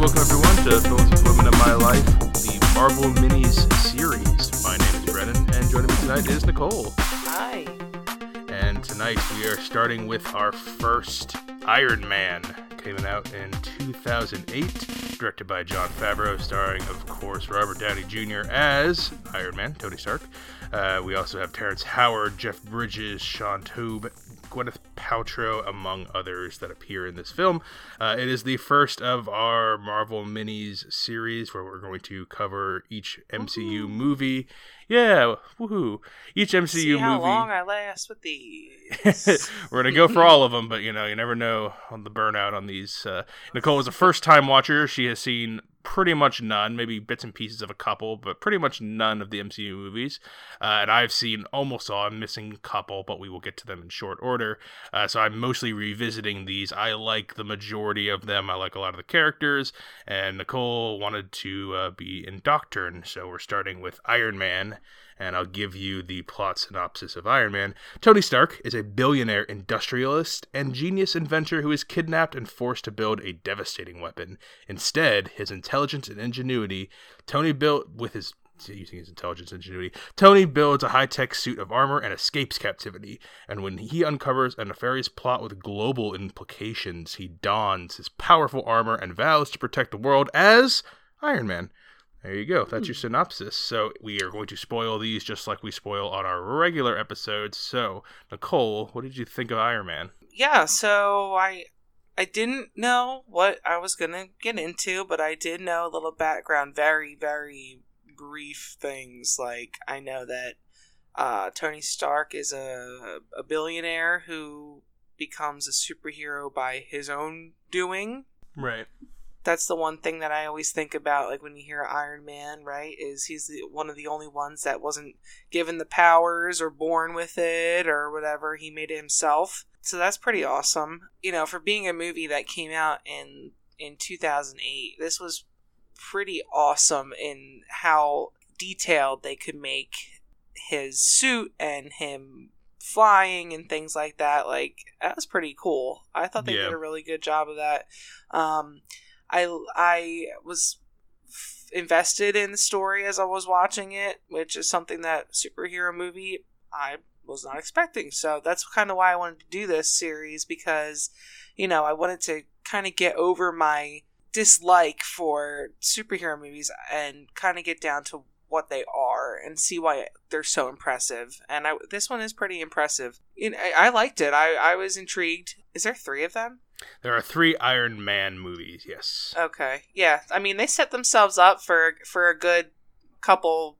welcome everyone to Films with Women My Life, the Marvel Minis series. My name is Brennan, and joining me tonight is Nicole. Hi. And tonight we are starting with our first Iron Man coming out in 2008, directed by Jon Favreau, starring, of course, Robert Downey Jr. as Iron Man, Tony Stark. Uh, we also have Terrence Howard, Jeff Bridges, Shaun Toub, Gwyneth Paltrow, among others that appear in this film. Uh, it is the first of our Marvel Minis series where we're going to cover each MCU movie. Yeah, woohoo! Each MCU See how movie. long I last with these. we're gonna go for all of them, but you know, you never know on the burnout on these. Uh, Nicole is a first-time watcher. She has seen pretty much none, maybe bits and pieces of a couple, but pretty much none of the MCU movies. Uh, and I've seen almost all. I'm missing a couple, but we will get to them in short order. Uh, so I'm mostly revisiting these. I like the majority of them. I like a lot of the characters, and Nicole wanted to uh, be in Doctrine, so we're starting with Iron Man and I'll give you the plot synopsis of Iron Man. Tony Stark is a billionaire industrialist and genius inventor who is kidnapped and forced to build a devastating weapon. Instead, his intelligence and ingenuity, Tony built with his using his intelligence and ingenuity, Tony builds a high-tech suit of armor and escapes captivity. And when he uncovers a nefarious plot with global implications, he dons his powerful armor and vows to protect the world as Iron Man. There you go. That's your hmm. synopsis. So we are going to spoil these just like we spoil on our regular episodes. So Nicole, what did you think of Iron Man? yeah, so I I didn't know what I was gonna get into, but I did know a little background, very very brief things. Like I know that uh, Tony Stark is a a billionaire who becomes a superhero by his own doing. Right. That's the one thing that I always think about, like when you hear Iron Man, right? Is he's the, one of the only ones that wasn't given the powers or born with it or whatever. He made it himself. So that's pretty awesome. You know, for being a movie that came out in in 2008, this was pretty awesome in how detailed they could make his suit and him flying and things like that. Like that was pretty cool. I thought they Yeah. did a really good job of that. Um, I I was f- invested in the story as I was watching it, which is something that superhero movie I was not expecting. So that's kind of why I wanted to do this series because you know I wanted to kind of get over my dislike for superhero movies and kind of get down to what they are and see why they're so impressive. And I, this one is pretty impressive. You know, I, I liked it. I, I was intrigued. Is there three of them? There are three Iron Man movies. Yes. Okay. Yeah. I mean, they set themselves up for for a good couple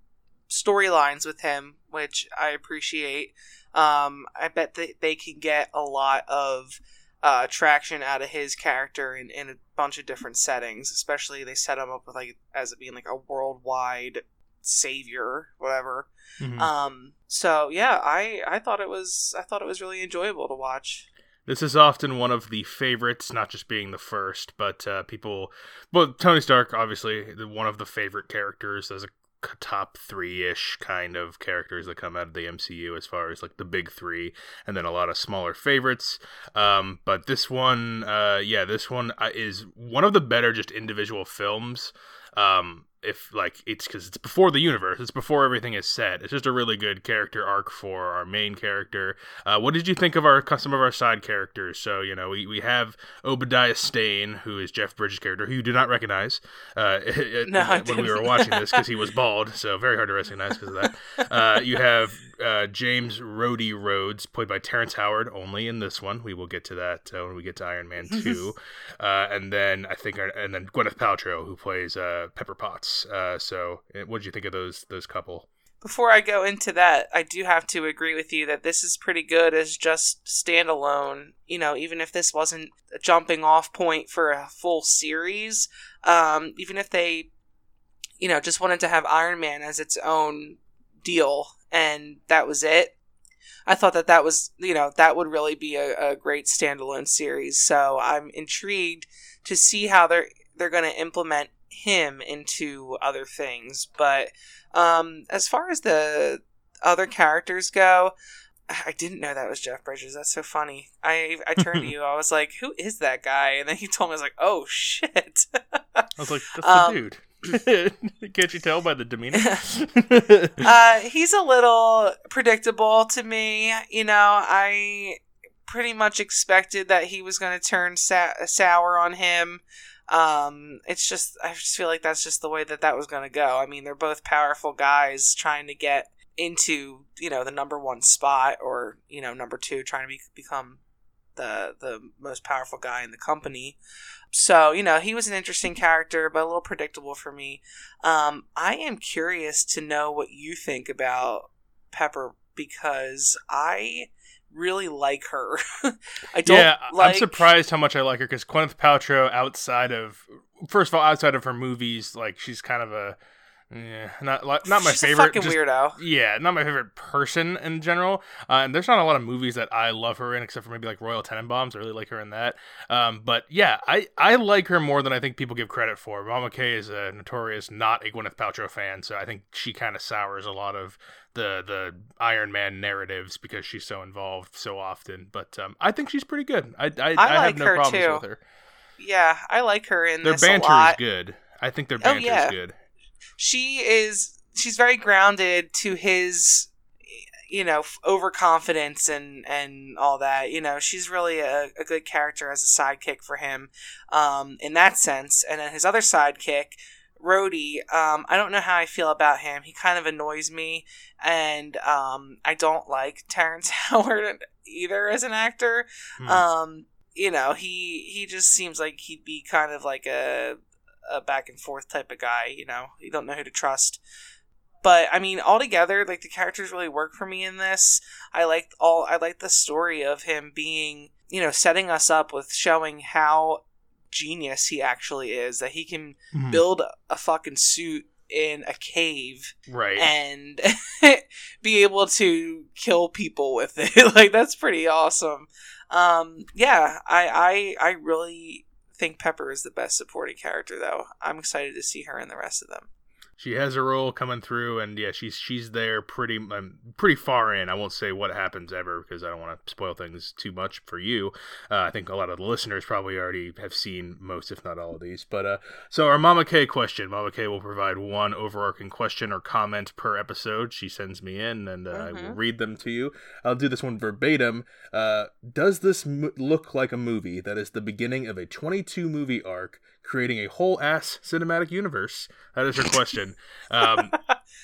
storylines with him, which I appreciate. Um, I bet that they can get a lot of uh, traction out of his character in, in a bunch of different settings. Especially they set him up with like as it being like a worldwide savior, whatever. Mhm. Um, so yeah, I I thought it was I thought it was really enjoyable to watch. This is often one of the favorites, not just being the first, but uh, people. Well, Tony Stark, obviously, one of the favorite characters as a top three ish kind of characters that come out of the MCU as far as like the big three, and then a lot of smaller favorites. Um, but this one, uh, yeah, this one uh, is one of the better just individual films. Um, if like it's because it's before the universe, it's before everything is set. It's just a really good character arc for our main character. Uh, what did you think of our some of our side characters? So you know we, we have Obadiah Stane, who is Jeff Bridges' character, who you do not recognize uh, No, I when we were watching this because he was bald, so very hard to recognize because of that. Uh, you have uh, James Rhodey Rhodes, played by Terrence Howard, only in this one. We will get to that uh, when we get to Iron Man two, uh, and then I think, our, and then Gwyneth Paltrow, who plays uh, Pepper Potts. Uh, so, what did you think of those those couple? Before I go into that, I do have to agree with you that this is pretty good as just standalone. You know, even if this wasn't a jumping off point for a full series, um, even if they, you know, just wanted to have Iron Man as its own deal and that was it, I thought that that was, you know, that would really be a, a great standalone series. So I'm intrigued to see how they're they're going to implement him into other things. But um, as far as the other characters go, I didn't know that was Jeff Bridges. That's so funny. I I turned to you. I was like, "Who is that guy?" And then you told me, I was like, "Oh shit." I was like, that's Um, the dude. Can't you tell by the demeanor? uh, he's a little predictable to me. You know, I pretty much expected that he was going to turn sa- sour on him. Um, it's just I just feel like that's just the way that that was going to go. I mean, they're both powerful guys trying to get into you know the number one spot or you know number two, trying to be- become the the most powerful guy in the company. So you know he was an interesting character, but a little predictable for me. Um, I am curious to know what you think about Pepper because I really like her. I don't. yeah, like... I'm surprised how much I like her because Gwyneth Paltrow, outside of first of all, outside of her movies, like she's kind of a yeah, not like not my She's favorite. A fucking just- weirdo. Yeah, not my favorite person in general. Uh, and there's not a lot of movies that I love her in, except for maybe like Royal Tenenbaums. I really like her in that. Um, but yeah, I, I like her more than I think people give credit for. Mama Kay is a notorious not a Gwyneth Paltrow fan, so I think she kind of sours a lot of the the Iron Man narratives because she's so involved so often. But um, I think she's pretty good. I I, I, have like no her, problems too. with her. Yeah, I like her in Their banter is good. I think their Oh, banter yeah. is good. She is. She's very grounded to his, you know, overconfidence and and all that. You know, she's really a, a good character as a sidekick for him, um, in that sense. And then his other sidekick, Rhodey. Um, I don't know how I feel about him. He kind of annoys me, and um, I don't like Terrence Howard either as an actor. Hmm. Um, you know, he he just seems like he'd be kind of like a a back and forth type of guy. You know, you don't know who to trust. But I mean, altogether, like the characters really work for me in this. I like all. I like the story of him being, you know, setting us up with showing how genius he actually is. That he can Mhm. build a fucking suit in a cave right. and be able to kill people with it. like that's pretty awesome. Um, yeah, I, I I really think Pepper is the best supporting character though. I'm excited to see her in the rest of them. She has a role coming through, and yeah, she's she's there pretty um, pretty far in. I won't say what happens ever because I don't want to spoil things too much for you. Uh, I think a lot of the listeners probably already have seen most, if not all, of these. But uh, so our Mama K question, Mama K will provide one overarching question or comment per episode. She sends me in, and uh, I will Mhm. read them to you. I'll do this one verbatim. Uh, does this mo- look like a movie that is the beginning of a 22 movie arc? Creating a whole ass cinematic universe. That is her question. Um,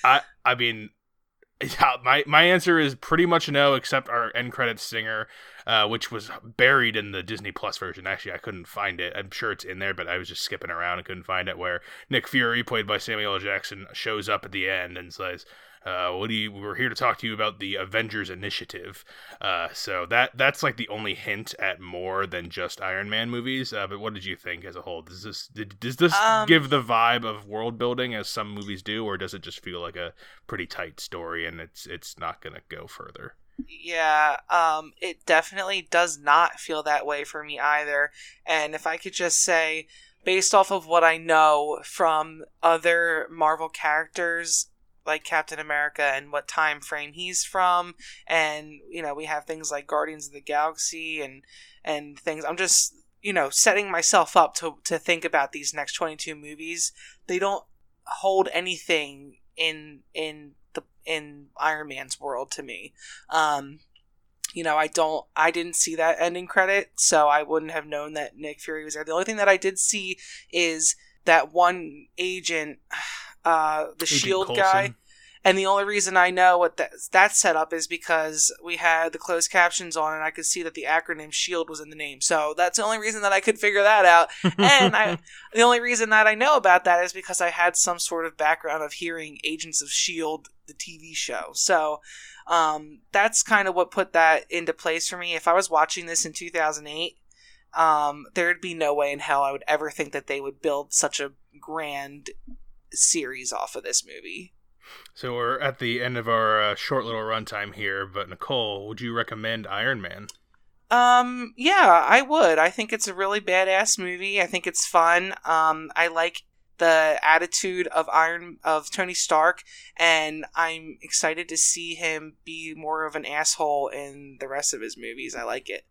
I I mean, yeah, my my answer is pretty much no, except our end credits singer, uh, which was buried in the Disney Plus version. Actually, I couldn't find it. I'm sure it's in there, but I was just skipping around and couldn't find it. Where Nick Fury, played by Samuel L. Jackson, shows up at the end and says. Uh, what do you? We're here to talk to you about the Avengers Initiative. Uh, so that that's like the only hint at more than just Iron Man movies. Uh, but what did you think as a whole? Does this did, does this Um, give the vibe of world building as some movies do, or does it just feel like a pretty tight story and it's it's not gonna go further? Yeah, um, it definitely does not feel that way for me either. And if I could just say, based off of what I know from other Marvel characters like Captain America and what time frame he's from, and you know we have things like Guardians of the Galaxy and and things. I'm just you know setting myself up to to think about these next 22 movies. They don't hold anything in in the in Iron Man's world to me. Um, you know, I don't, I didn't see that ending credit, so I wouldn't have known that Nick Fury was there. The only thing that I did see is that one agent, uh, the Agent Shield Coulson. guy. And the only reason I know what that that's set up is because we had the closed captions on, and I could see that the acronym SHIELD was in the name. So that's the only reason that I could figure that out. And I, the only reason that I know about that is because I had some sort of background of hearing Agents of S.H.I.E.L.D., the TV show. So um, that's kind of what put that into place for me. If I was watching this in 2008, um, there'd be no way in hell I would ever think that they would build such a grand series off of this movie. So we're at the end of our uh, short little runtime here, but Nicole, would you recommend Iron Man? Um, yeah, I would. I think it's a really badass movie. I think it's fun. Um, I like the attitude of Iron of Tony Stark, and I'm excited to see him be more of an asshole in the rest of his movies. I like it.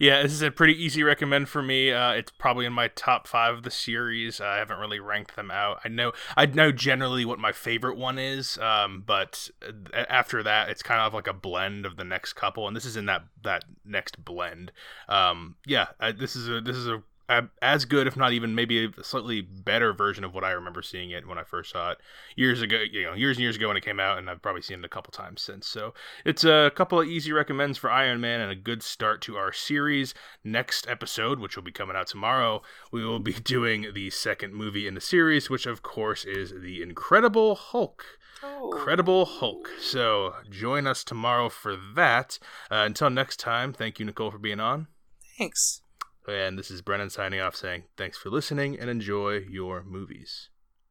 Yeah, this is a pretty easy recommend for me. Uh, it's probably in my top five of the series. I haven't really ranked them out. I know I know generally what my favorite one is, um, but uh, after that, it's kind of like a blend of the next couple, and this is in that that next blend. Um, yeah, I, this is a this is a as good, if not even maybe a slightly better version of what I remember seeing it when I first saw it years ago. You know, years and years ago when it came out, and I've probably seen it a couple times since. So it's a couple of easy recommends for Iron Man and a good start to our series. Next episode, which will be coming out tomorrow, we will be doing the second movie in the series, which of course is the Incredible Hulk. Oh. Incredible Hulk. So join us tomorrow for that. Uh, until next time, thank you, Nicole, for being on. Thanks. And this is Brennan signing off saying thanks for listening and enjoy your movies.